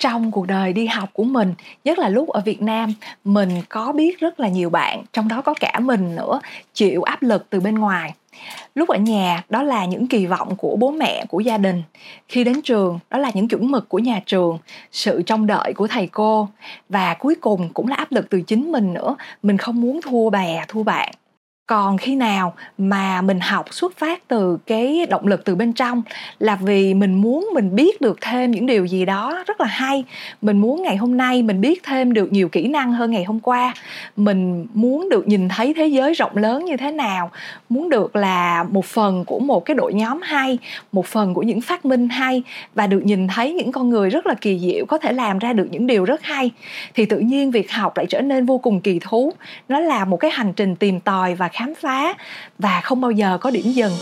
trong cuộc đời đi học của mình, nhất là lúc ở việt nam, mình có biết rất là nhiều bạn, trong đó có cả mình nữa, chịu áp lực từ bên ngoài. Lúc ở nhà, đó là những kỳ vọng của bố mẹ, của gia đình. Khi đến trường, đó là những chuẩn mực của nhà trường, sự trông đợi của thầy cô. Và cuối cùng cũng là áp lực từ chính mình nữa, mình không muốn thua bè, thua bạn còn khi nào mà mình học xuất phát từ cái động lực từ bên trong là vì mình muốn mình biết được thêm những điều gì đó rất là hay. Mình muốn ngày hôm nay mình biết thêm được nhiều kỹ năng hơn ngày hôm qua. Mình muốn được nhìn thấy thế giới rộng lớn như thế nào. Muốn được là một phần của một cái đội nhóm hay, một phần của những phát minh hay và được nhìn thấy những con người rất là kỳ diệu, có thể làm ra được những điều rất hay. Thì tự nhiên việc học lại trở nên vô cùng kỳ thú. Nó là một cái hành trình tìm tòi và khám khám phá và không bao giờ có điểm dừng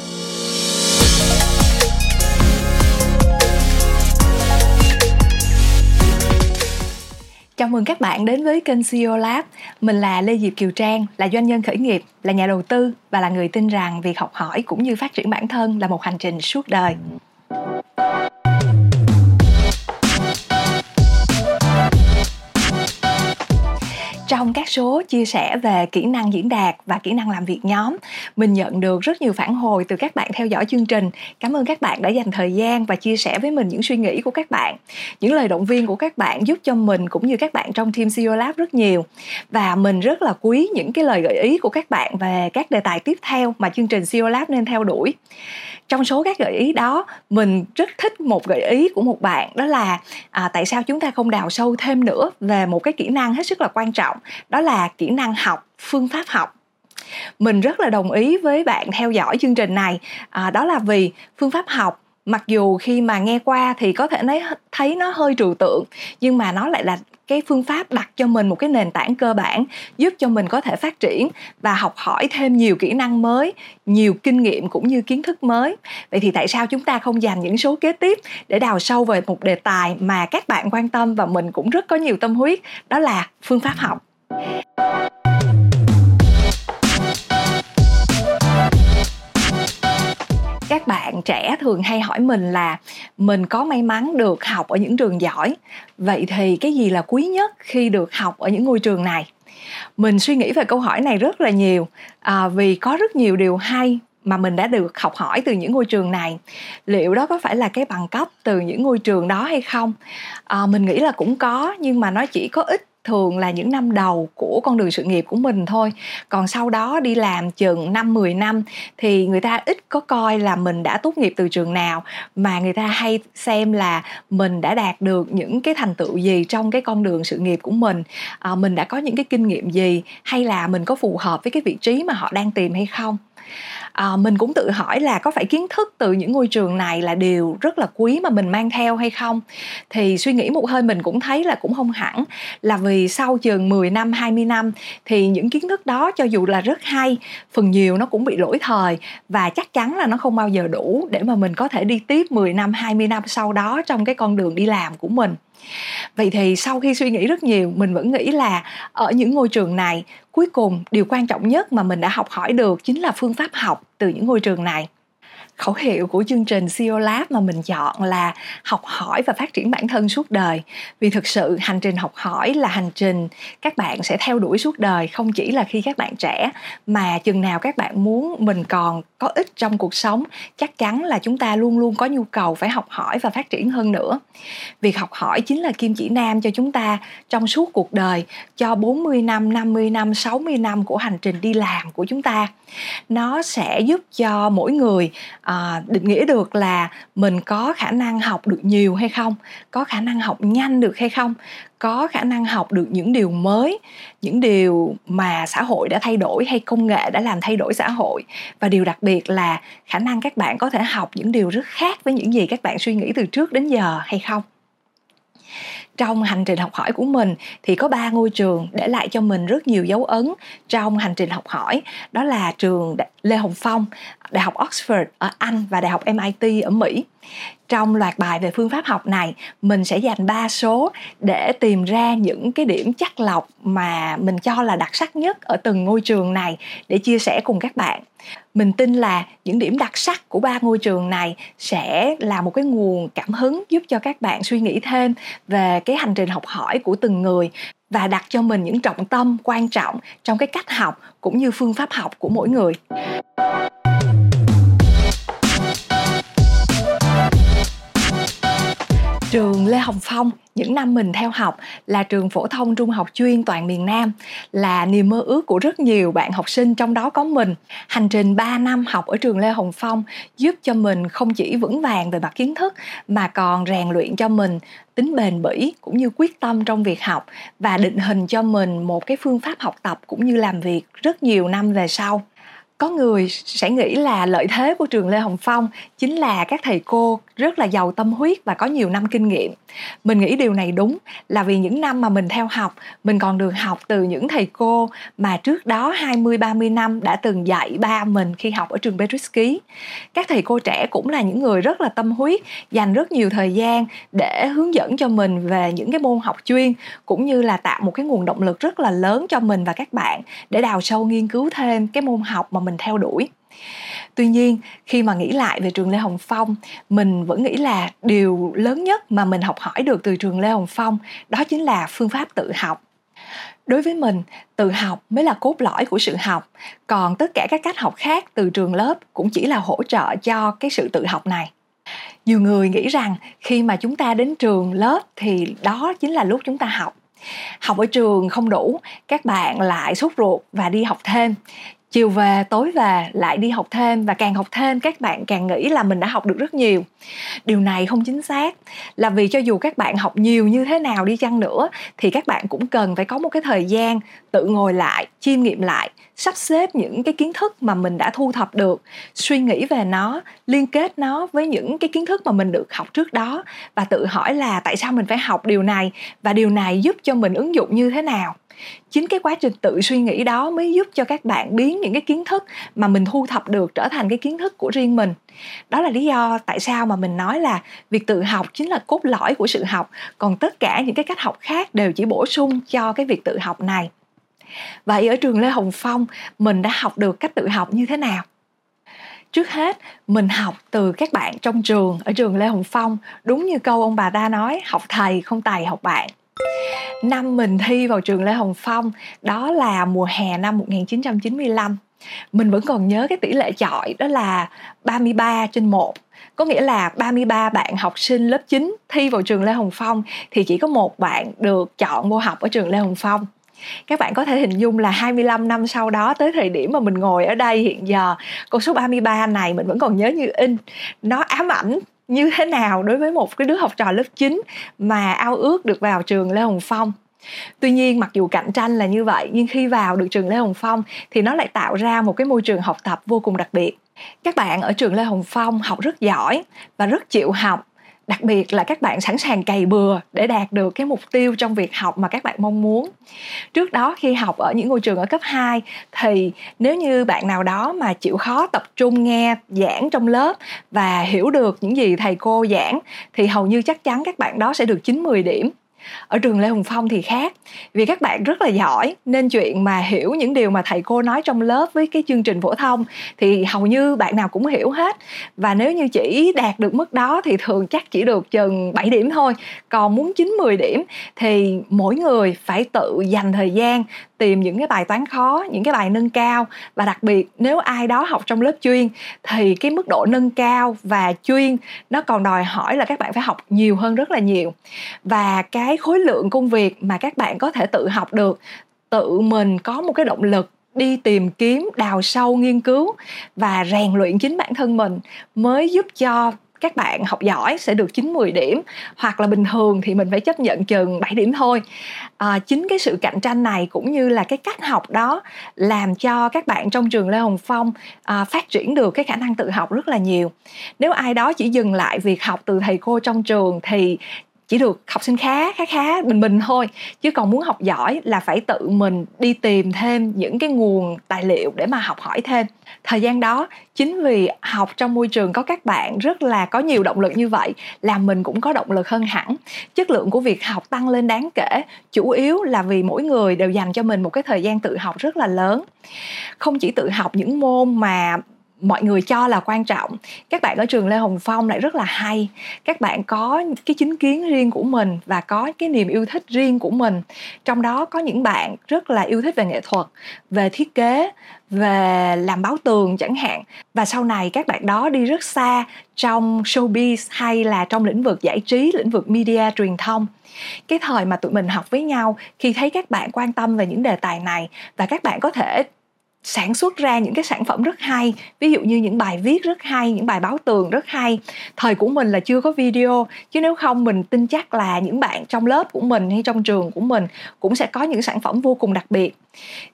Chào mừng các bạn đến với kênh CEO Lab. Mình là Lê Diệp Kiều Trang, là doanh nhân khởi nghiệp, là nhà đầu tư và là người tin rằng việc học hỏi cũng như phát triển bản thân là một hành trình suốt đời. Trong các số chia sẻ về kỹ năng diễn đạt và kỹ năng làm việc nhóm mình nhận được rất nhiều phản hồi từ các bạn theo dõi chương trình. Cảm ơn các bạn đã dành thời gian và chia sẻ với mình những suy nghĩ của các bạn. Những lời động viên của các bạn giúp cho mình cũng như các bạn trong team CEO Lab rất nhiều. Và mình rất là quý những cái lời gợi ý của các bạn về các đề tài tiếp theo mà chương trình CEO Lab nên theo đuổi. Trong số các gợi ý đó mình rất thích một gợi ý của một bạn đó là à, tại sao chúng ta không đào sâu thêm nữa về một cái kỹ năng hết sức là quan trọng đó là kỹ năng học phương pháp học. Mình rất là đồng ý với bạn theo dõi chương trình này. À, đó là vì phương pháp học mặc dù khi mà nghe qua thì có thể nói thấy nó hơi trừu tượng nhưng mà nó lại là cái phương pháp đặt cho mình một cái nền tảng cơ bản giúp cho mình có thể phát triển và học hỏi thêm nhiều kỹ năng mới nhiều kinh nghiệm cũng như kiến thức mới. Vậy thì tại sao chúng ta không dành những số kế tiếp để đào sâu về một đề tài mà các bạn quan tâm và mình cũng rất có nhiều tâm huyết? Đó là phương pháp học. Bạn trẻ thường hay hỏi mình là mình có may mắn được học ở những trường giỏi? Vậy thì cái gì là quý nhất khi được học ở những ngôi trường này? Mình suy nghĩ về câu hỏi này rất là nhiều à, vì có rất nhiều điều hay mà mình đã được học hỏi từ những ngôi trường này. Liệu đó có phải là cái bằng cấp từ những ngôi trường đó hay không? À, mình nghĩ là cũng có nhưng mà nó chỉ có ít thường là những năm đầu của con đường sự nghiệp của mình thôi. Còn sau đó đi làm chừng năm 10 năm thì người ta ít có coi là mình đã tốt nghiệp từ trường nào mà người ta hay xem là mình đã đạt được những cái thành tựu gì trong cái con đường sự nghiệp của mình. À, mình đã có những cái kinh nghiệm gì hay là mình có phù hợp với cái vị trí mà họ đang tìm hay không? À, mình cũng tự hỏi là có phải kiến thức từ những ngôi trường này là điều rất là quý mà mình mang theo hay không? Thì suy nghĩ một hơi mình cũng thấy là cũng không hẳn. Là vì sau chừng 10 năm 20 năm thì những kiến thức đó cho dù là rất hay phần nhiều nó cũng bị lỗi thời và chắc chắn là nó không bao giờ đủ để mà mình có thể đi tiếp 10 năm 20 năm sau đó trong cái con đường đi làm của mình vậy thì sau khi suy nghĩ rất nhiều, mình vẫn nghĩ là ở những ngôi trường này, cuối cùng điều quan trọng nhất mà mình đã học hỏi được chính là phương pháp học từ những ngôi trường này khẩu hiệu của chương trình CEO Lab mà mình chọn là học hỏi và phát triển bản thân suốt đời vì thực sự hành trình học hỏi là hành trình các bạn sẽ theo đuổi suốt đời không chỉ là khi các bạn trẻ mà chừng nào các bạn muốn mình còn có ích trong cuộc sống chắc chắn là chúng ta luôn luôn có nhu cầu phải học hỏi và phát triển hơn nữa việc học hỏi chính là kim chỉ nam cho chúng ta trong suốt cuộc đời cho 40 năm, 50 năm, 60 năm của hành trình đi làm của chúng ta. Nó sẽ giúp cho mỗi người à, định nghĩa được là mình có khả năng học được nhiều hay không? Có khả năng học nhanh được hay không? Có khả năng học được những điều mới những điều mà xã hội đã thay đổi hay công nghệ đã làm thay đổi xã hội. Và điều đặc biệt là khả năng các bạn có thể học những điều rất khác với những gì các bạn suy nghĩ từ trước đến giờ hay không? Trong hành trình học hỏi của mình thì có ba ngôi trường để lại cho mình rất nhiều dấu ấn trong hành trình học hỏi. Đó là trường lê hồng phong, đại học oxford ở anh và đại học mit ở mỹ trong loạt bài về phương pháp học này, mình sẽ dành 3 số để tìm ra những cái điểm chắc lọc mà mình cho là đặc sắc nhất ở từng ngôi trường này để chia sẻ cùng các bạn. Mình tin là những điểm đặc sắc của ba ngôi trường này sẽ là một cái nguồn cảm hứng giúp cho các bạn suy nghĩ thêm về cái hành trình học hỏi của từng người và đặt cho mình những trọng tâm quan trọng trong cái cách học cũng như phương pháp học của mỗi người. Trường Lê Hồng Phong, những năm mình theo học, là trường phổ thông trung học chuyên toàn miền Nam, là niềm mơ ước của rất nhiều bạn học sinh trong đó có mình. Hành trình 3 năm học ở trường Lê Hồng Phong giúp cho mình không chỉ vững vàng về mặt kiến thức, mà còn rèn luyện cho mình tính bền bỉ cũng như quyết tâm trong việc học, và định hình cho mình một cái phương pháp học tập cũng như làm việc rất nhiều năm về sau có người sẽ nghĩ là lợi thế của trường Lê Hồng Phong chính là các thầy cô rất là giàu tâm huyết và có nhiều năm kinh nghiệm. Mình nghĩ điều này đúng là vì những năm mà mình theo học, mình còn được học từ những thầy cô mà trước đó 20 30 năm đã từng dạy ba mình khi học ở trường Petriski. Các thầy cô trẻ cũng là những người rất là tâm huyết, dành rất nhiều thời gian để hướng dẫn cho mình về những cái môn học chuyên cũng như là tạo một cái nguồn động lực rất là lớn cho mình và các bạn để đào sâu nghiên cứu thêm cái môn học mà mình theo đuổi. Tuy nhiên, khi mà nghĩ lại về trường lê hồng phong, mình vẫn nghĩ là điều lớn nhất mà mình học hỏi được từ trường lê hồng phong đó chính là phương pháp tự học. Đối với mình, tự học mới là cốt lõi của sự học, còn tất cả các cách học khác từ trường lớp cũng chỉ là hỗ trợ cho cái sự tự học này. Nhiều người nghĩ rằng khi mà chúng ta đến trường lớp thì đó chính là lúc chúng ta học. Học ở trường không đủ, các bạn lại sốt ruột và đi học thêm chiều về, tối về, lại đi học thêm và càng học thêm, các bạn càng nghĩ là mình đã học được rất nhiều. Điều này không chính xác, là vì cho dù các bạn học nhiều như thế nào đi chăng nữa, thì các bạn cũng cần phải có một cái thời gian tự ngồi lại, chiêm nghiệm lại, sắp xếp những cái kiến thức mà mình đã thu thập được, suy nghĩ về nó, liên kết nó với những cái kiến thức mà mình được học trước đó và tự hỏi là tại sao mình phải học điều này và điều này giúp cho mình ứng dụng như thế nào chính cái quá trình tự suy nghĩ đó mới giúp cho các bạn biến những cái kiến thức mà mình thu thập được trở thành cái kiến thức của riêng mình. Đó là lý do tại sao mà mình nói là việc tự học chính là cốt lõi của sự học, còn tất cả những cái cách học khác đều chỉ bổ sung cho cái việc tự học này. Vậy ở trường lê hồng phong, mình đã học được cách tự học như thế nào? Trước hết, mình học từ các bạn trong trường ở trường lê hồng phong, đúng như câu ông bà ta nói, học thầy không tài học bạn. Năm mình thi vào trường Lê Hồng Phong, đó là mùa hè năm 1995. Mình vẫn còn nhớ cái tỷ lệ chọi, đó là 33 trên 1 có nghĩa là 33 bạn học sinh lớp 9 thi vào trường Lê Hồng Phong thì chỉ có một bạn được chọn vô học ở trường Lê Hồng Phong. Các bạn có thể hình dung là 25 năm sau đó tới thời điểm mà mình ngồi ở đây hiện giờ, con số 33 này mình vẫn còn nhớ như in. Nó ám ảnh như thế nào đối với một cái đứa học trò lớp 9 mà ao ước được vào trường Lê Hồng Phong Tuy nhiên, mặc dù cạnh tranh là như vậy, nhưng khi vào được trường Lê Hồng Phong thì nó lại tạo ra một cái môi trường học tập vô cùng đặc biệt. Các bạn ở trường Lê Hồng Phong học rất giỏi và rất chịu học đặc biệt là các bạn sẵn sàng cày bừa để đạt được cái mục tiêu trong việc học mà các bạn mong muốn. Trước đó khi học ở những ngôi trường ở cấp 2 thì nếu như bạn nào đó mà chịu khó tập trung nghe giảng trong lớp và hiểu được những gì thầy cô giảng, thì hầu như chắc chắn các bạn đó sẽ được 9 10 điểm ở trường lê hồng phong thì khác. Vì các bạn rất là giỏi, nên chuyện mà hiểu những điều mà thầy cô nói trong lớp với cái chương trình phổ thông thì hầu như bạn nào cũng hiểu hết. Và nếu như chỉ đạt được mức đó thì thường chắc chỉ được chừng 7 điểm thôi. Còn muốn 9 10 điểm thì mỗi người phải tự dành thời gian tìm những cái bài toán khó, những cái bài nâng cao. Và đặc biệt, nếu ai đó học trong lớp chuyên thì cái mức độ nâng cao và chuyên nó còn đòi hỏi là các bạn phải học nhiều hơn rất là nhiều. Và cái cái khối lượng công việc mà các bạn có thể tự học được tự mình có một cái động lực đi tìm kiếm đào sâu nghiên cứu và rèn luyện chính bản thân mình mới giúp cho các bạn học giỏi sẽ được 9 10 điểm hoặc là bình thường thì mình phải chấp nhận chừng 7 điểm thôi. À, chính cái sự cạnh tranh này cũng như là cái cách học đó làm cho các bạn trong trường Lê Hồng Phong à, phát triển được cái khả năng tự học rất là nhiều. Nếu ai đó chỉ dừng lại việc học từ thầy cô trong trường thì chỉ được học sinh khá khá khá bình bình thôi. Chứ còn muốn học giỏi là phải tự mình đi tìm thêm những cái nguồn tài liệu để mà học hỏi thêm. Thời gian đó, chính vì học trong môi trường có các bạn rất là có nhiều động lực như vậy làm mình cũng có động lực hơn hẳn. Chất lượng của việc học tăng lên đáng kể, chủ yếu là vì mỗi người đều dành cho mình một cái thời gian tự học rất là lớn. Không chỉ tự học những môn mà mọi người cho là quan trọng. Các bạn ở trường lê hồng phong lại rất là hay. Các bạn có cái chính kiến riêng của mình và có cái niềm yêu thích riêng của mình. Trong đó có những bạn rất là yêu thích về nghệ thuật, về thiết kế, về làm báo tường chẳng hạn. Và sau này các bạn đó đi rất xa trong showbiz hay là trong lĩnh vực giải trí, lĩnh vực media truyền thông. Cái thời mà tụi mình học với nhau, khi thấy các bạn quan tâm về những đề tài này và các bạn có thể sản xuất ra những cái sản phẩm rất hay. Ví dụ như những bài viết rất hay, những bài báo tường rất hay. Thời của mình là chưa có video, chứ nếu không mình tin chắc là những bạn trong lớp của mình hay trong trường của mình cũng sẽ có những sản phẩm vô cùng đặc biệt.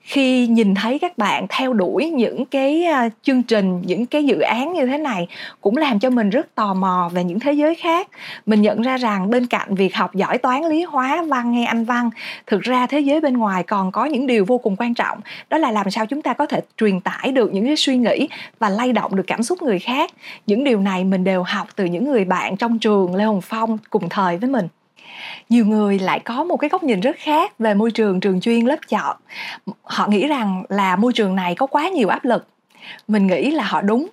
Khi nhìn thấy các bạn theo đuổi những cái à, chương trình, những cái dự án như thế này cũng làm cho mình rất tò mò về những thế giới khác. Mình nhận ra rằng bên cạnh việc học giỏi toán, lý hóa, văn hay anh văn, thực ra thế giới bên ngoài còn có những điều vô cùng quan trọng. Đó là làm sao chúng ta có thể truyền tải được những cái suy nghĩ và lay động được cảm xúc người khác. Những điều này mình đều học từ những người bạn trong trường lê hồng phong cùng thời với mình. Nhiều người lại có một cái góc nhìn rất khác về môi trường trường chuyên lớp chọn. Họ nghĩ rằng là môi trường này có quá nhiều áp lực. Mình nghĩ là họ đúng.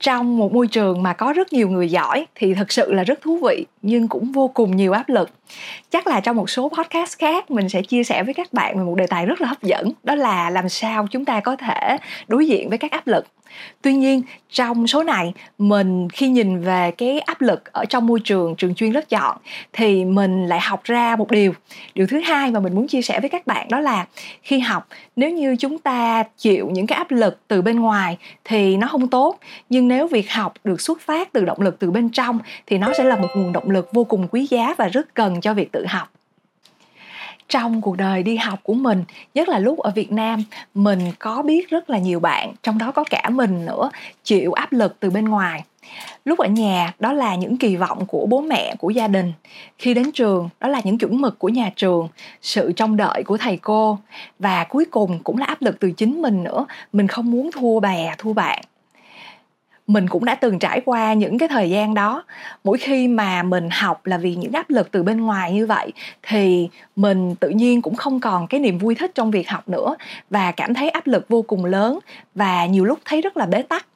Trong một môi trường mà có rất nhiều người giỏi thì thực sự là rất thú vị nhưng cũng vô cùng nhiều áp lực. Chắc là trong một số podcast khác, mình sẽ chia sẻ với các bạn về một đề tài rất là hấp dẫn, đó là làm sao chúng ta có thể đối diện với các áp lực. Tuy nhiên, trong số này, mình khi nhìn về cái áp lực ở trong môi trường trường chuyên lớp chọn, thì mình lại học ra một điều. Điều thứ hai mà mình muốn chia sẻ với các bạn đó là khi học, nếu như chúng ta chịu những cái áp lực từ bên ngoài thì nó không tốt, nhưng nếu việc học được xuất phát từ động lực từ bên trong thì nó sẽ là một nguồn động lực lực vô cùng quý giá và rất cần cho việc tự học. Trong cuộc đời đi học của mình, nhất là lúc ở việt nam, mình có biết rất là nhiều bạn, trong đó có cả mình nữa, chịu áp lực từ bên ngoài. Lúc ở nhà, đó là những kỳ vọng của bố mẹ, của gia đình. Khi đến trường, đó là những chuẩn mực của nhà trường, sự trông đợi của thầy cô. Và cuối cùng cũng là áp lực từ chính mình nữa, mình không muốn thua bè, thua bạn mình cũng đã từng trải qua những cái thời gian đó. Mỗi khi mà mình học là vì những áp lực từ bên ngoài như vậy, thì mình tự nhiên cũng không còn cái niềm vui thích trong việc học nữa và cảm thấy áp lực vô cùng lớn và nhiều lúc thấy rất là bế tắc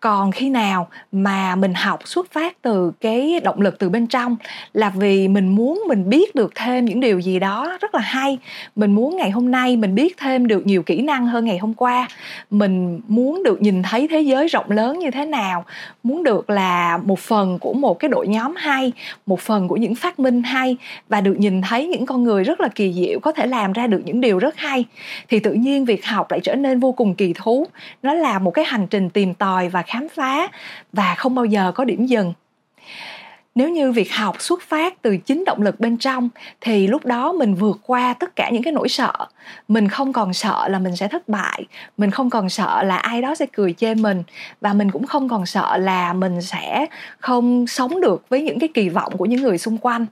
còn khi nào mà mình học xuất phát từ cái động lực từ bên trong là vì mình muốn mình biết được thêm những điều gì đó rất là hay. Mình muốn ngày hôm nay mình biết thêm được nhiều kỹ năng hơn ngày hôm qua. Mình muốn được nhìn thấy thế giới rộng lớn như thế nào. Muốn được là một phần của một cái đội nhóm hay, một phần của những phát minh hay và được nhìn thấy những con người rất là kỳ diệu, có thể làm ra được những điều rất hay. Thì tự nhiên việc học lại trở nên vô cùng kỳ thú. Nó là một cái hành trình tìm tòi và khám phá và không bao giờ có điểm dừng nếu như việc học xuất phát từ chính động lực bên trong, thì lúc đó mình vượt qua tất cả những cái nỗi sợ. Mình không còn sợ là mình sẽ thất bại, mình không còn sợ là ai đó sẽ cười chê mình, và mình cũng không còn sợ là mình sẽ không sống được với những cái kỳ vọng của những người xung quanh.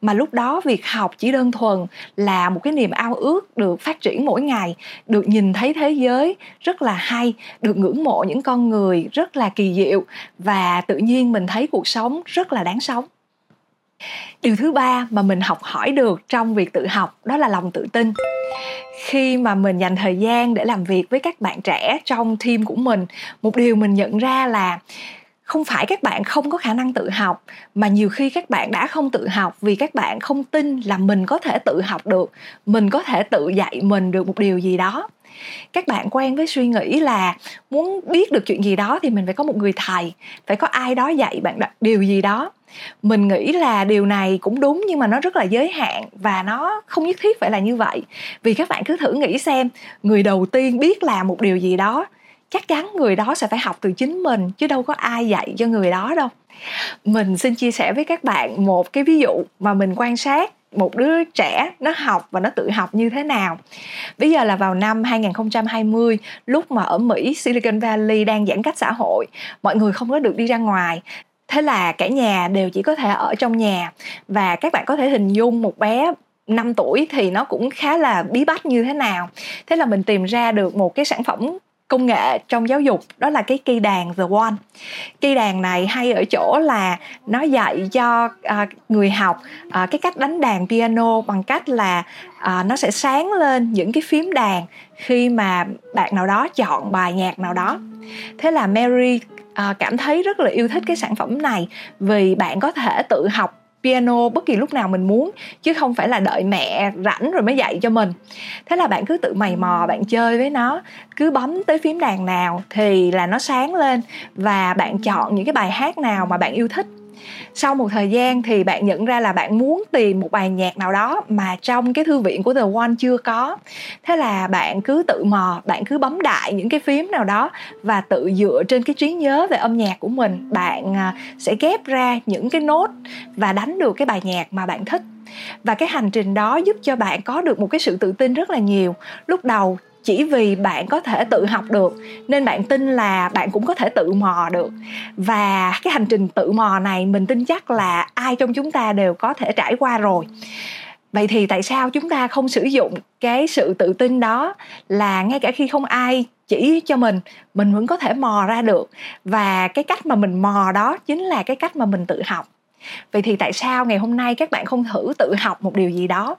Mà lúc đó việc học chỉ đơn thuần là một cái niềm ao ước được phát triển mỗi ngày, được nhìn thấy thế giới rất là hay, được ngưỡng mộ những con người rất là kỳ diệu, và tự nhiên mình thấy cuộc sống rất là đáng sống điều thứ ba mà mình học hỏi được trong việc tự học, đó là lòng tự tin. Khi mà mình dành thời gian để làm việc với các bạn trẻ trong team của mình, một điều mình nhận ra là không phải các bạn không có khả năng tự học, mà nhiều khi các bạn đã không tự học vì các bạn không tin là mình có thể tự học được, mình có thể tự dạy mình được một điều gì đó các bạn quen với suy nghĩ là muốn biết được chuyện gì đó thì mình phải có một người thầy, phải có ai đó dạy bạn điều gì đó. Mình nghĩ là điều này cũng đúng nhưng mà nó rất là giới hạn và nó không nhất thiết phải là như vậy. Vì các bạn cứ thử nghĩ xem, người đầu tiên biết làm một điều gì đó, chắc chắn người đó sẽ phải học từ chính mình chứ đâu có ai dạy cho người đó đâu. Mình xin chia sẻ với các bạn một cái ví dụ mà mình quan sát một đứa trẻ nó học và nó tự học như thế nào. Bây giờ là vào năm 2020, lúc mà ở Mỹ Silicon Valley đang giãn cách xã hội, mọi người không có được đi ra ngoài. Thế là cả nhà đều chỉ có thể ở trong nhà. Và các bạn có thể hình dung một bé 5 tuổi thì nó cũng khá là bí bách như thế nào. Thế là mình tìm ra được một cái sản phẩm công nghệ trong giáo dục đó là cái cây đàn The One. Cây đàn này hay ở chỗ là nó dạy cho à, người học à, cái cách đánh đàn piano bằng cách là à, nó sẽ sáng lên những cái phím đàn khi mà bạn nào đó chọn bài nhạc nào đó. Thế là Mary à, cảm thấy rất là yêu thích cái sản phẩm này vì bạn có thể tự học piano bất kỳ lúc nào mình muốn chứ không phải là đợi mẹ rảnh rồi mới dạy cho mình. Thế là bạn cứ tự mày mò bạn chơi với nó cứ bấm tới phím đàn nào thì là nó sáng lên và bạn chọn những cái bài hát nào mà bạn yêu thích sau một thời gian thì bạn nhận ra là bạn muốn tìm một bài nhạc nào đó mà trong cái thư viện của The One chưa có. Thế là bạn cứ tự mò, bạn cứ bấm đại những cái phím nào đó và tự dựa trên cái trí nhớ về âm nhạc của mình. Bạn à, sẽ ghép ra những cái nốt và đánh được cái bài nhạc mà bạn thích. Và cái hành trình đó giúp cho bạn có được một cái sự tự tin rất là nhiều. Lúc đầu chỉ vì bạn có thể tự học được, nên bạn tin là bạn cũng có thể tự mò được. Và cái hành trình tự mò này mình tin chắc là ai trong chúng ta đều có thể trải qua rồi. Vậy thì tại sao chúng ta không sử dụng cái sự tự tin đó là ngay cả khi không ai chỉ cho mình mình vẫn có thể mò ra được? Và cái cách mà mình mò đó chính là cái cách mà mình tự học vậy thì tại sao ngày hôm nay các bạn không thử tự học một điều gì đó?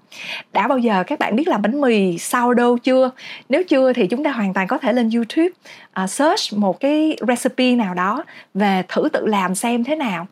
Đã bao giờ các bạn biết làm bánh mì sourdough chưa? Nếu chưa thì chúng ta hoàn toàn có thể lên youtube uh, search một cái recipe nào đó về thử tự làm xem thế nào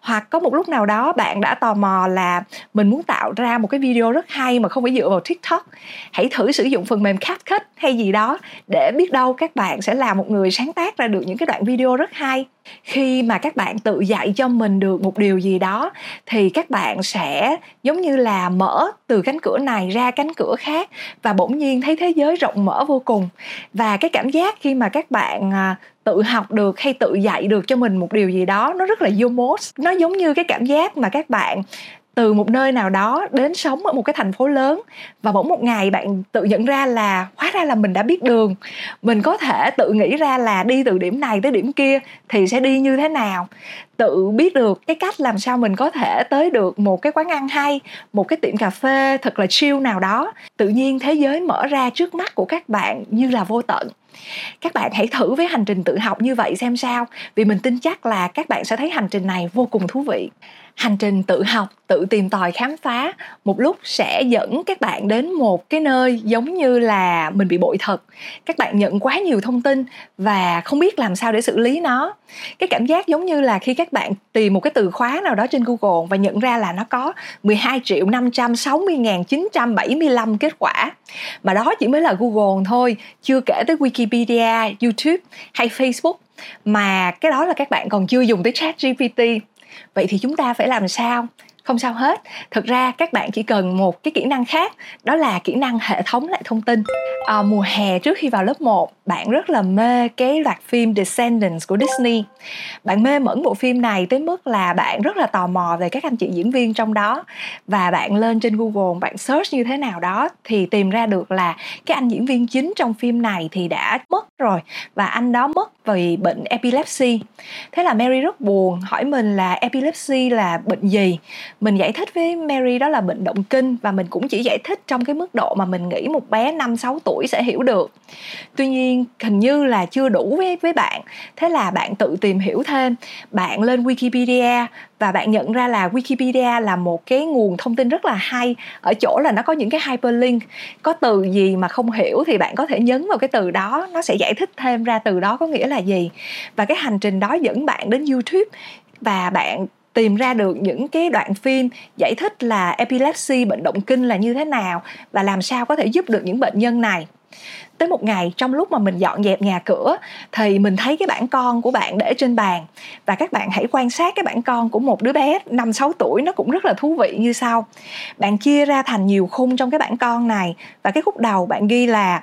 hoặc có một lúc nào đó bạn đã tò mò là mình muốn tạo ra một cái video rất hay mà không phải dựa vào tiktok. Hãy thử sử dụng phần mềm CapCut hay gì đó để biết đâu các bạn sẽ là một người sáng tác ra được những cái đoạn video rất hay. Khi mà các bạn tự dạy cho mình được một điều gì đó, thì các bạn sẽ giống như là mở từ cánh cửa này ra cánh cửa khác và bỗng nhiên thấy thế giới rộng mở vô cùng. Và cái cảm giác khi mà các bạn à, tự học được hay tự dạy được cho mình một điều gì đó, nó rất là yomos nó giống như cái cảm giác mà các bạn từ một nơi nào đó đến sống ở một cái thành phố lớn và bỗng một ngày bạn tự nhận ra là, hóa ra là mình đã biết đường. Mình có thể tự nghĩ ra là đi từ điểm này tới điểm kia thì sẽ đi như thế nào. Tự biết được cái cách làm sao mình có thể tới được một cái quán ăn hay, một cái tiệm cà phê thật là chill nào đó. Tự nhiên thế giới mở ra trước mắt của các bạn như là vô tận các bạn hãy thử với hành trình tự học như vậy xem sao, vì mình tin chắc là các bạn sẽ thấy hành trình này vô cùng thú vị hành trình tự học tự tìm tòi khám phá một lúc sẽ dẫn các bạn đến một cái nơi giống như là mình bị bội thực các bạn nhận quá nhiều thông tin và không biết làm sao để xử lý nó. Cái cảm giác giống như là khi các bạn tìm một cái từ khóa nào đó trên Google và nhận ra là nó có 12 triệu 560 ngàn 975 kết quả. Mà đó chỉ mới là Google thôi chưa kể tới Wikipedia, YouTube hay Facebook. Mà cái đó là các bạn còn chưa dùng tới chat GPT vậy thì chúng ta phải làm sao? Không sao hết. Thực ra các bạn chỉ cần một cái kỹ năng khác đó là kỹ năng hệ thống lại thông tin. À, mùa hè trước khi vào lớp 1 bạn rất là mê cái loạt phim Descendants của Disney. Bạn mê mẩn bộ phim này tới mức là bạn rất là tò mò về các anh chị diễn viên trong đó. Và bạn lên trên Google bạn search như thế nào đó thì tìm ra được là cái anh diễn viên chính trong phim này thì đã mất rồi. Và anh đó mất vì bệnh epilepsy thế là Mary rất buồn hỏi mình là epilepsy là bệnh gì mình giải thích với Mary đó là bệnh động kinh và mình cũng chỉ giải thích trong cái mức độ mà mình nghĩ một bé 5 6 tuổi sẽ hiểu được. Tuy nhiên hình như là chưa đủ với với bạn. Thế là bạn tự tìm hiểu thêm, bạn lên Wikipedia và bạn nhận ra là Wikipedia là một cái nguồn thông tin rất là hay. Ở chỗ là nó có những cái hyperlink. Có từ gì mà không hiểu thì bạn có thể nhấn vào cái từ đó. Nó sẽ giải thích thêm ra từ đó có nghĩa là gì. Và cái hành trình đó dẫn bạn đến YouTube. Và bạn tìm ra được những cái đoạn phim giải thích là epilepsy, bệnh động kinh là như thế nào và làm sao có thể giúp được những bệnh nhân này tới một ngày trong lúc mà mình dọn dẹp nhà cửa thì mình thấy cái bản con của bạn để trên bàn. Và các bạn hãy quan sát cái bản con của một đứa bé năm sáu tuổi nó cũng rất là thú vị như sau. Bạn chia ra thành nhiều khung trong cái bản con này. Và cái khúc đầu bạn ghi là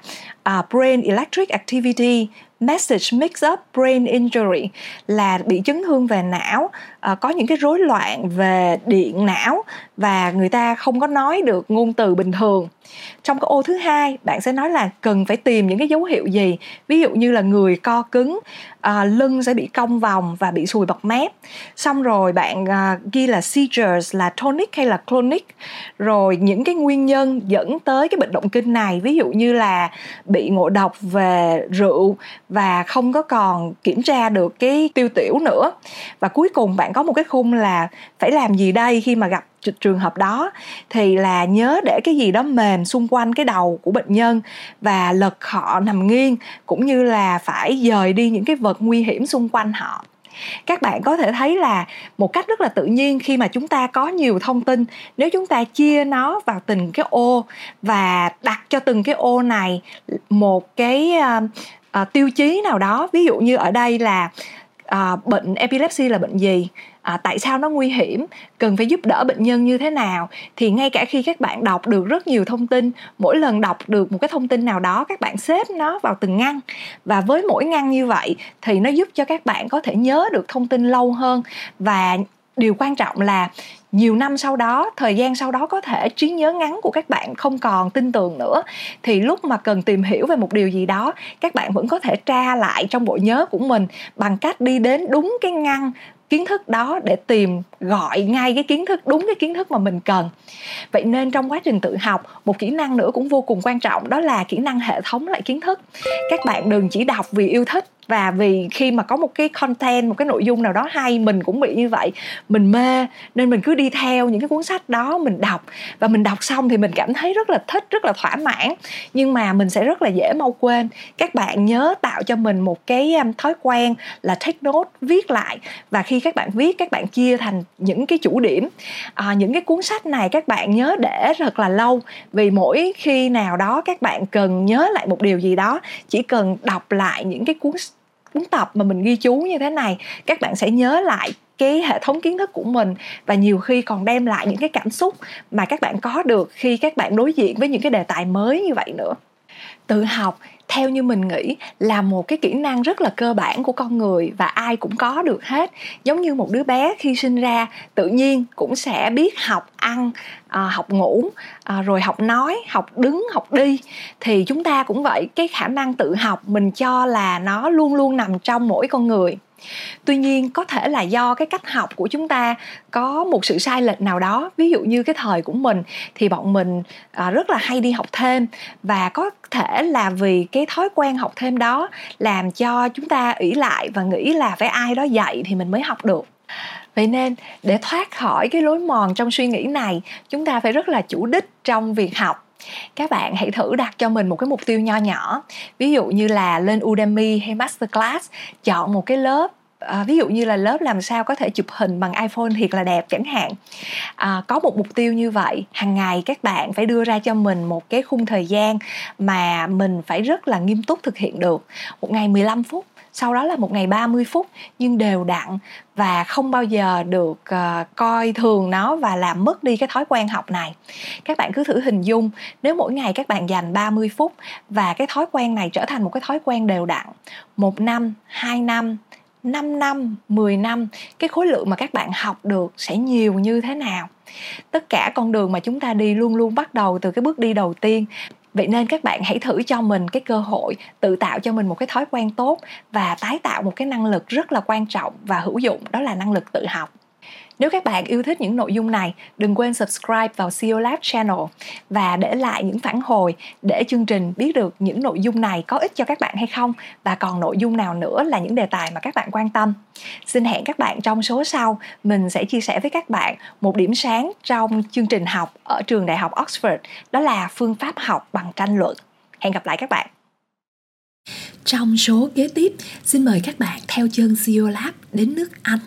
uh, brain electric activity message mix up brain injury là bị chấn thương về não uh, có những cái rối loạn về điện não và người ta không có nói được ngôn từ bình thường. Trong cái ô thứ hai bạn sẽ nói là cần phải tìm những cái dấu hiệu gì? Ví dụ như là người co cứng uh, lưng sẽ bị cong vòng và bị sùi bọt mép. Xong rồi bạn uh, ghi là seizures là tonic hay là clonic. Rồi những cái nguyên nhân dẫn tới cái bệnh động kinh này ví dụ như là bị ngộ độc về rượu và không có còn kiểm tra được cái tiêu tiểu nữa. Và cuối cùng bạn có một cái khung là phải làm gì đây khi mà gặp trường hợp đó thì là nhớ để cái gì đó mềm xung quanh cái đầu của bệnh nhân và lật họ nằm nghiêng cũng như là phải dời đi những cái vật nguy hiểm xung quanh họ. Các bạn có thể thấy là một cách rất là tự nhiên khi mà chúng ta có nhiều thông tin nếu chúng ta chia nó vào từng cái ô và đặt cho từng cái ô này một cái uh, uh, tiêu chí nào đó ví dụ như ở đây là à, bệnh epilepsy là bệnh gì? À, tại sao nó nguy hiểm? Cần phải giúp đỡ bệnh nhân như thế nào? Thì ngay cả khi các bạn đọc được rất nhiều thông tin mỗi lần đọc được một cái thông tin nào đó các bạn xếp nó vào từng ngăn. Và với mỗi ngăn như vậy thì nó giúp cho các bạn có thể nhớ được thông tin lâu hơn. Và điều quan trọng là nhiều năm sau đó, thời gian sau đó có thể trí nhớ ngắn của các bạn không còn tin tưởng nữa. Thì lúc mà cần tìm hiểu về một điều gì đó, các bạn vẫn có thể tra lại trong bộ nhớ của mình bằng cách đi đến đúng cái ngăn kiến thức đó để tìm gọi ngay cái kiến thức, đúng cái kiến thức mà mình cần. Vậy nên trong quá trình tự học, một kỹ năng nữa cũng vô cùng quan trọng, đó là kỹ năng hệ thống lại kiến thức. Các bạn đừng chỉ đọc vì yêu thích và vì khi mà có một cái content một cái nội dung nào đó hay mình cũng bị như vậy. Mình mê nên mình cứ đi theo những cái cuốn sách đó mình đọc. Và mình đọc xong thì mình cảm thấy rất là thích rất là thỏa mãn. Nhưng mà mình sẽ rất là dễ mau quên. Các bạn nhớ tạo cho mình một cái um, thói quen là take note viết lại. Và khi các bạn viết các bạn chia thành những cái chủ điểm. À, những cái cuốn sách này các bạn nhớ để thật là lâu. Vì mỗi khi nào đó các bạn cần nhớ lại một điều gì đó chỉ cần đọc lại những cái cuốn cuốn tập mà mình ghi chú như thế này, các bạn sẽ nhớ lại cái hệ thống kiến thức của mình và nhiều khi còn đem lại những cái cảm xúc mà các bạn có được khi các bạn đối diện với những cái đề tài mới như vậy nữa tự học theo như mình nghĩ là một cái kỹ năng rất là cơ bản của con người và ai cũng có được hết. Giống như một đứa bé khi sinh ra tự nhiên cũng sẽ biết học ăn à, học ngủ à, rồi học nói học đứng học đi. Thì chúng ta cũng vậy cái khả năng tự học mình cho là nó luôn luôn nằm trong mỗi con người tuy nhiên, có thể là do cái cách học của chúng ta có một sự sai lệch nào đó. Ví dụ như cái thời của mình thì bọn mình à, rất là hay đi học thêm và có thể là vì cái thói quen học thêm đó làm cho chúng ta ỷ lại và nghĩ là phải ai đó dạy thì mình mới học được. Vậy nên, để thoát khỏi cái lối mòn trong suy nghĩ này, chúng ta phải rất là chủ đích trong việc học các bạn hãy thử đặt cho mình một cái mục tiêu nho nhỏ. Ví dụ như là lên Udemy hay Masterclass chọn một cái lớp à, ví dụ như là lớp làm sao có thể chụp hình bằng iPhone thiệt là đẹp chẳng hạn. À, có một mục tiêu như vậy hàng ngày các bạn phải đưa ra cho mình một cái khung thời gian mà mình phải rất là nghiêm túc thực hiện được. Một ngày 15 phút sau đó là một ngày 30 phút nhưng đều đặn và không bao giờ được uh, coi thường nó và làm mất đi cái thói quen học này. Các bạn cứ thử hình dung nếu mỗi ngày các bạn dành 30 phút và cái thói quen này trở thành một cái thói quen đều đặn. Một năm, hai năm, 5 năm, 10 năm cái khối lượng mà các bạn học được sẽ nhiều như thế nào. Tất cả con đường mà chúng ta đi luôn luôn bắt đầu từ cái bước đi đầu tiên vậy nên các bạn hãy thử cho mình cái cơ hội tự tạo cho mình một cái thói quen tốt và tái tạo một cái năng lực rất là quan trọng và hữu dụng, đó là năng lực tự học nếu các bạn yêu thích những nội dung này, đừng quên subscribe vào CEO Lab channel và để lại những phản hồi để chương trình biết được những nội dung này có ích cho các bạn hay không và còn nội dung nào nữa là những đề tài mà các bạn quan tâm. Xin hẹn các bạn trong số sau, mình sẽ chia sẻ với các bạn một điểm sáng trong chương trình học ở trường Đại học Oxford, đó là phương pháp học bằng tranh luận. Hẹn gặp lại các bạn. Trong số kế tiếp, xin mời các bạn theo chân CEO Lab đến nước Anh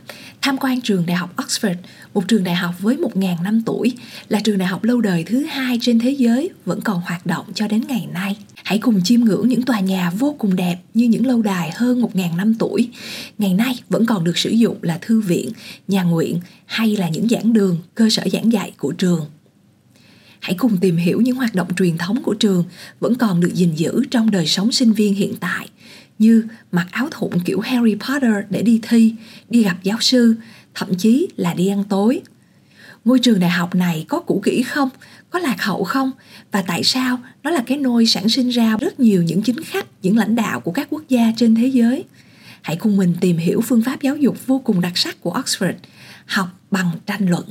tham quan trường đại học Oxford, một trường đại học với 1.000 năm tuổi, là trường đại học lâu đời thứ hai trên thế giới vẫn còn hoạt động cho đến ngày nay. Hãy cùng chiêm ngưỡng những tòa nhà vô cùng đẹp như những lâu đài hơn 1.000 năm tuổi. Ngày nay vẫn còn được sử dụng là thư viện, nhà nguyện hay là những giảng đường, cơ sở giảng dạy của trường hãy cùng tìm hiểu những hoạt động truyền thống của trường vẫn còn được gìn giữ trong đời sống sinh viên hiện tại như mặc áo thụng kiểu Harry Potter để đi thi, đi gặp giáo sư, thậm chí là đi ăn tối. Ngôi trường đại học này có cũ kỹ không? Có lạc hậu không? Và tại sao nó là cái nôi sản sinh ra rất nhiều những chính khách, những lãnh đạo của các quốc gia trên thế giới? Hãy cùng mình tìm hiểu phương pháp giáo dục vô cùng đặc sắc của Oxford, học bằng tranh luận.